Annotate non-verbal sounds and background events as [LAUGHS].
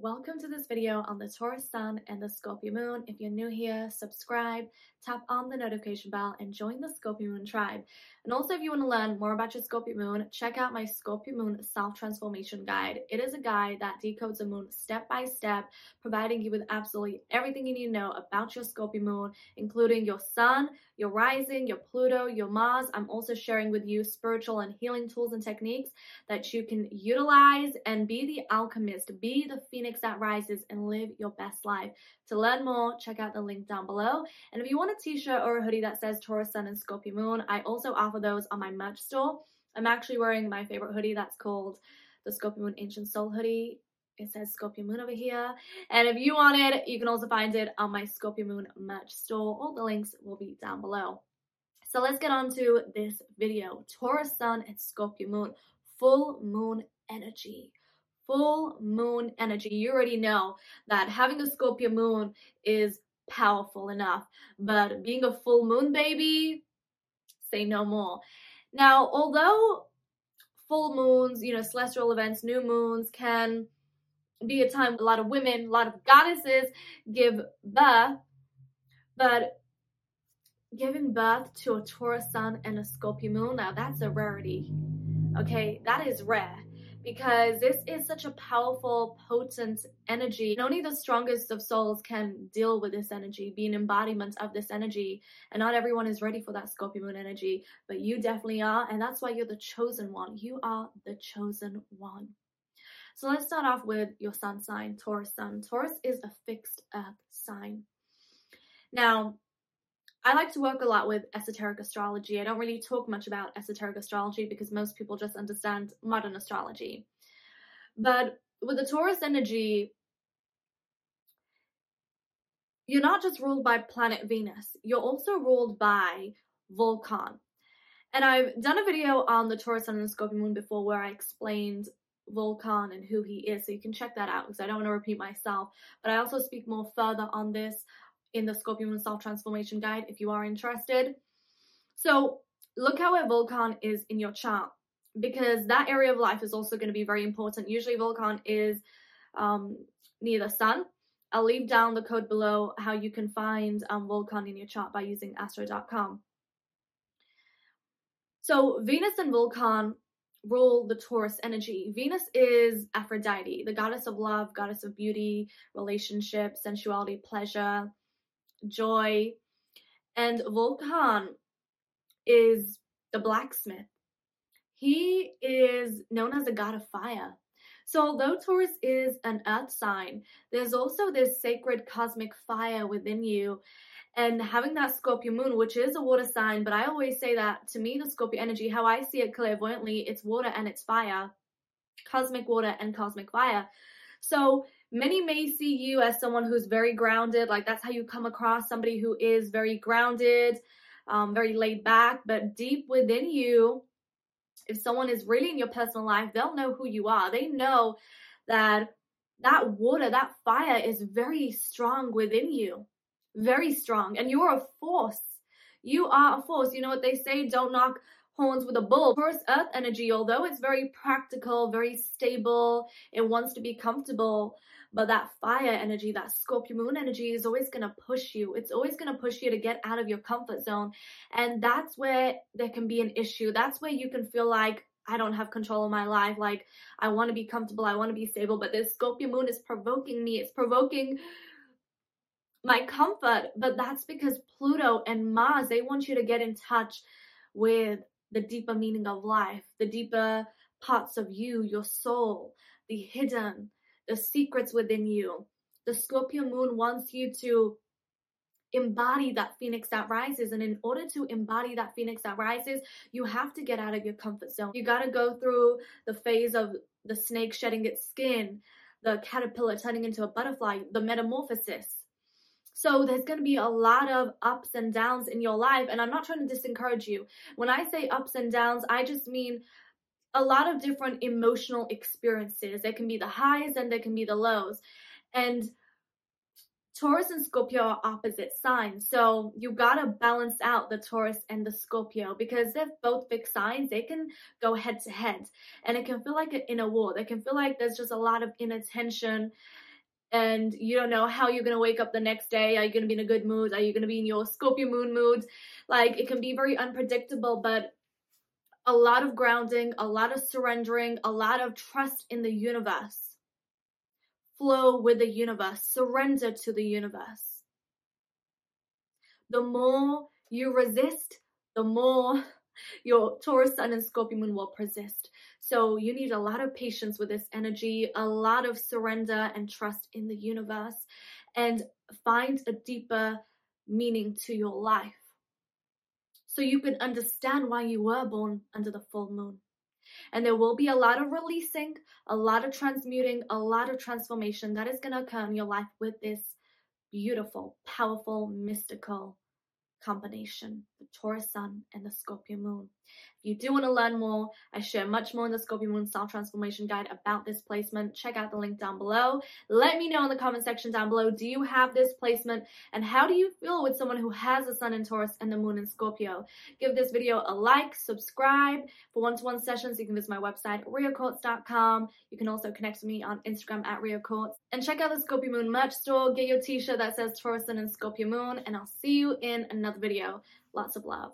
welcome to this video on the Taurus Sun and the Scorpio Moon. If you're new here, subscribe, tap on the notification bell, and join the Scorpio Moon tribe. And also, if you want to learn more about your Scorpio Moon, check out my Scorpio Moon Self Transformation Guide. It is a guide that decodes the moon step by step, providing you with absolutely everything you need to know about your Scorpio Moon, including your Sun, your rising, your Pluto, your Mars. I'm also sharing with you spiritual and healing tools and techniques that you can utilize and be the alchemist, be the phoenix that rises, and live your best life. To learn more, check out the link down below. And if you want a t shirt or a hoodie that says Taurus Sun and Scorpio Moon, I also offer those on my merch store. I'm actually wearing my favorite hoodie that's called the Scorpio Moon Ancient Soul hoodie. It says Scorpio Moon over here. And if you want it, you can also find it on my Scorpio Moon merch store. All the links will be down below. So let's get on to this video. Taurus Sun and Scorpio Moon, full moon energy. Full moon energy. You already know that having a Scorpio moon is powerful enough, but being a full moon baby, say no more. Now, although full moons, you know, celestial events, new moons can be a time a lot of women, a lot of goddesses give birth, but giving birth to a Taurus sun and a Scorpio moon, now that's a rarity. Okay, that is rare because this is such a powerful, potent energy. And only the strongest of souls can deal with this energy, be an embodiment of this energy. And not everyone is ready for that Scorpio moon energy, but you definitely are. And that's why you're the chosen one. You are the chosen one. So let's start off with your sun sign, Taurus sun. Taurus is a fixed earth sign. Now, I like to work a lot with esoteric astrology. I don't really talk much about esoteric astrology because most people just understand modern astrology. But with the Taurus energy, you're not just ruled by planet Venus, you're also ruled by Vulcan. And I've done a video on the Taurus Sun and the Scorpio Moon before where I explained Vulcan and who he is, so you can check that out because I don't want to repeat myself. But I also speak more further on this in the Scorpio Moon Self Transformation Guide if you are interested. So look how where Vulcan is in your chart because that area of life is also going to be very important. Usually Vulcan is um, near the sun. I'll leave down the code below how you can find um, Vulcan in your chart by using astro.com. So Venus and Vulcan rule the Taurus energy. Venus is Aphrodite, the goddess of love, goddess of beauty, relationship, sensuality, pleasure, joy. And Vulcan is the blacksmith. He is known as the god of fire. So, although Taurus is an earth sign, there's also this sacred cosmic fire within you. And having that Scorpio moon, which is a water sign, but I always say that to me, the Scorpio energy, how I see it clairvoyantly, it's water and it's fire, cosmic water and cosmic fire. So, Many may see you as someone who's very grounded, like that's how you come across somebody who is very grounded, um, very laid back, but deep within you, if someone is really in your personal life, they'll know who you are. They know that that water, that fire is very strong within you, very strong, and you're a force. You are a force. You know what they say? Don't knock horns with a bull. Taurus earth energy, although it's very practical, very stable, it wants to be comfortable. But that fire energy, that Scorpio moon energy is always going to push you. It's always going to push you to get out of your comfort zone. And that's where there can be an issue. That's where you can feel like, I don't have control of my life. Like, I want to be comfortable. I want to be stable. But this Scorpio moon is provoking me. It's provoking my comfort. But that's because Pluto and Mars, they want you to get in touch with the deeper meaning of life, the deeper parts of you, your soul, the hidden, the secrets within you. The Scorpio moon wants you to embody that phoenix that rises. And in order to embody that phoenix that rises, you have to get out of your comfort zone. You got to go through the phase of the snake shedding its skin, the caterpillar turning into a butterfly, the metamorphosis. So there's going to be a lot of ups and downs in your life. And I'm not trying to discourage you. When I say ups and downs, I just mean a lot of different emotional experiences. There can be the highs and there can be the lows. And Taurus and Scorpio are opposite signs. So you gotta balance out the Taurus and the Scorpio because they're both big signs. They can go head to head and it can feel like an inner war. They can feel like there's just a lot of inner tension and you don't know how you're to wake up the next day. Are you to be in a good mood? Are you to be in your Scorpio moon mood? Like it can be very unpredictable, but a lot of grounding, a lot of surrendering, a lot of trust in the universe. Flow with the universe, surrender to the universe. The more you resist, the more [LAUGHS] your Taurus Sun and Scorpio Moon will persist. So you need a lot of patience with this energy, a lot of surrender and trust in the universe, and find a deeper meaning to your life. So you can understand why you were born under the full moon. And there will be a lot of releasing, a lot of transmuting, a lot of transformation that is going to occur in your life with this beautiful, powerful, mystical combination, the Taurus Sun and the Scorpio Moon. If you do want to learn more, I share much more in the Scorpio Moon Star Transformation Guide about this placement. Check out the link down below. Let me know in the comment section down below, do you have this placement and how do you feel with someone who has the Sun in Taurus and the Moon in Scorpio? Give this video a like, subscribe. For one-to-one sessions, you can visit my website, riaquartz.com. You can also connect with me on Instagram at riaquartz. And check out the Scorpio Moon merch store. Get your t-shirt that says Taurus Sun and Scorpio Moon. And I'll see you in another video. Lots of love.